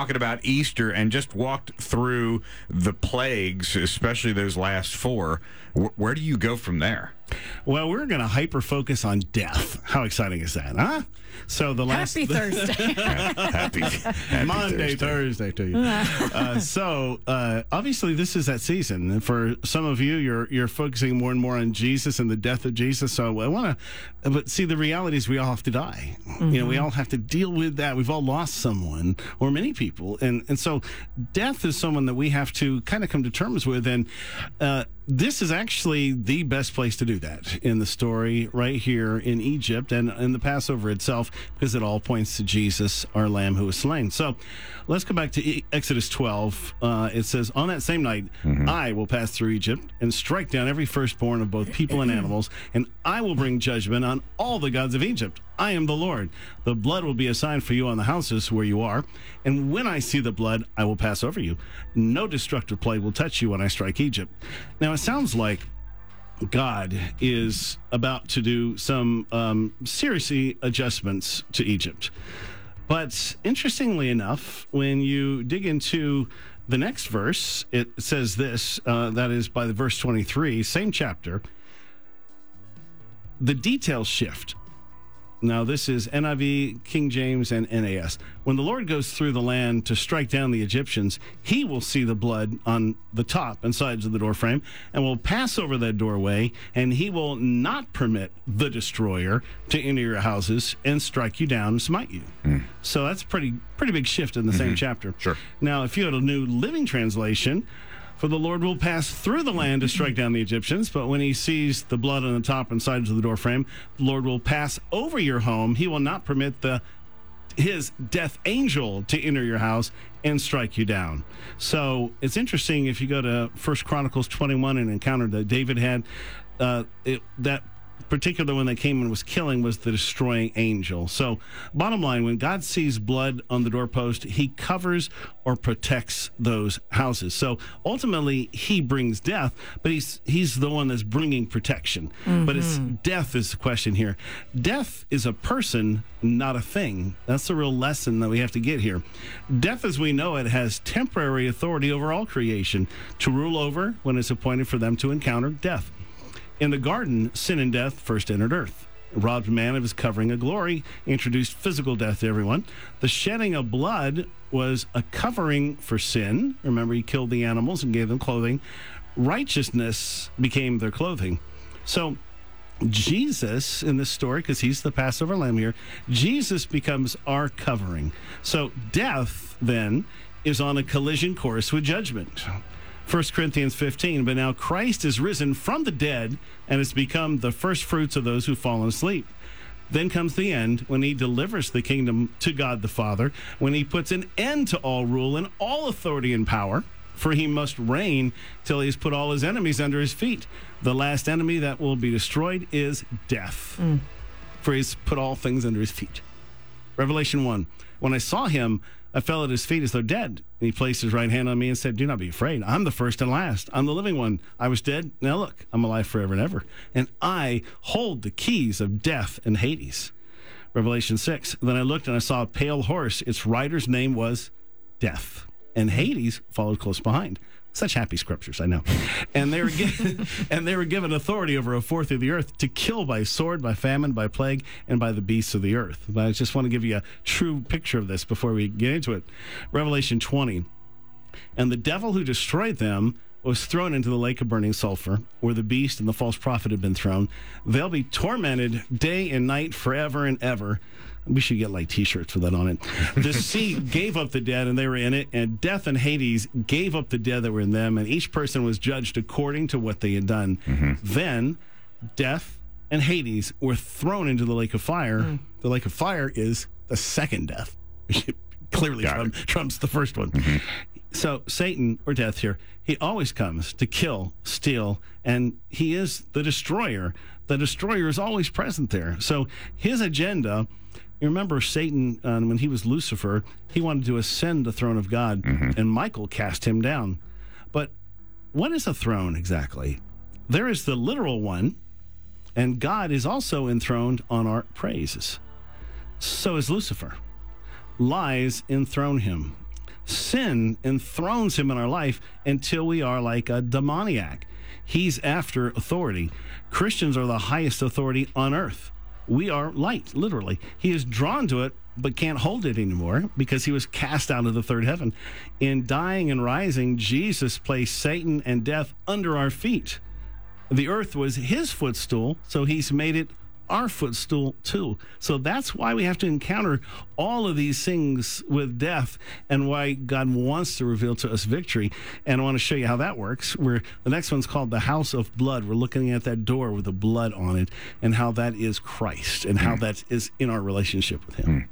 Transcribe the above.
talking about Easter and just walked through the plagues, especially those last four. Wh- where do you go from there? Well, we're going to hyper focus on death. How exciting is that, huh? So the last Happy Thursday. Happy, happy Monday, Thursday. Thursday, to you. uh, so uh, obviously, this is that season. And for some of you, you're you're focusing more and more on Jesus and the death of Jesus. So I want to, but see, the reality is we all have to die. You know, we all have to deal with that. We've all lost someone or many people, and and so death is someone that we have to kind of come to terms with. And uh, this is actually the best place to do that in the story right here in Egypt and in the Passover itself, because it all points to Jesus, our Lamb who was slain. So let's go back to Exodus 12. Uh, it says, On that same night, I will pass through Egypt and strike down every firstborn of both people and animals, and I will bring judgment on all the gods of Egypt. I am the Lord. The blood will be a sign for you on the houses where you are, and when I see the blood, I will pass over you. No destructive plague will touch you when I strike Egypt. Now, it sounds like God is about to do some um, seriously adjustments to Egypt. But interestingly enough, when you dig into the next verse, it says this uh, that is by the verse 23, same chapter. The details shift. Now, this is NIV, King James, and NAS. When the Lord goes through the land to strike down the Egyptians, he will see the blood on the top and sides of the doorframe and will pass over that doorway, and he will not permit the destroyer to enter your houses and strike you down and smite you. Hmm. So that's a pretty, pretty big shift in the same mm-hmm. chapter. Sure. Now, if you had a new living translation, for the Lord will pass through the land to strike down the Egyptians, but when he sees the blood on the top and sides of the doorframe, the Lord will pass over your home. He will not permit the his death angel to enter your house and strike you down. So it's interesting if you go to First Chronicles 21 and encounter that David had, uh, it, that particular one that came and was killing was the destroying angel. So, bottom line, when God sees blood on the doorpost, he covers or protects those houses. So, ultimately, he brings death, but he's he's the one that's bringing protection. But it's mm-hmm. death is the question here. Death is a person, not a thing. That's the real lesson that we have to get here. Death as we know it has temporary authority over all creation to rule over when it's appointed for them to encounter death. In the garden, sin and death first entered earth. Robbed man of his covering of glory, introduced physical death to everyone. The shedding of blood was a covering for sin. Remember, he killed the animals and gave them clothing. Righteousness became their clothing. So, Jesus in this story, because he's the Passover lamb here, Jesus becomes our covering. So, death then is on a collision course with judgment. 1 Corinthians 15, but now Christ is risen from the dead and has become the first fruits of those who've fallen asleep. Then comes the end when he delivers the kingdom to God the Father, when he puts an end to all rule and all authority and power, for he must reign till he's put all his enemies under his feet. The last enemy that will be destroyed is death, mm. for he's put all things under his feet. Revelation 1. When I saw him, I fell at his feet as though dead. And he placed his right hand on me and said, Do not be afraid. I'm the first and last. I'm the living one. I was dead. Now look, I'm alive forever and ever. And I hold the keys of death and Hades. Revelation 6. Then I looked and I saw a pale horse. Its rider's name was Death. And Hades followed close behind. Such happy scriptures, I know. And they were given, and they were given authority over a fourth of the earth to kill by sword, by famine, by plague, and by the beasts of the earth. But I just want to give you a true picture of this before we get into it. Revelation 20. And the devil who destroyed them was thrown into the lake of burning sulfur, where the beast and the false prophet had been thrown. They'll be tormented day and night forever and ever. We should get like T-shirts with that on it. The sea gave up the dead, and they were in it, and death and Hades gave up the dead that were in them, and each person was judged according to what they had done. Mm-hmm. Then, death and Hades were thrown into the lake of fire. Hmm. The lake of fire is the second death. Clearly, trump, trumps the first one. Mm-hmm. So Satan or death here, he always comes to kill, steal, and he is the destroyer. The destroyer is always present there. So his agenda, you remember Satan uh, when he was Lucifer, he wanted to ascend the throne of God, and Michael cast him down. But what is a throne exactly? There is the literal one, and God is also enthroned on our praises. So is Lucifer. Lies enthrone him. Sin enthrones him in our life until we are like a demoniac. He's after authority. Christians are the highest authority on earth. We are light, literally. He is drawn to it, but can't hold it anymore because he was cast out of the third heaven. In dying and rising, Jesus placed Satan and death under our feet. The earth was his footstool, so he's made it our footstool too. So that's why we have to encounter all of these things with death and why God wants to reveal to us victory. And I want to show you how that works. Where the next one's called the house of blood. We're looking at that door with the blood on it and how that is Christ and how hmm. that is in our relationship with him. Hmm.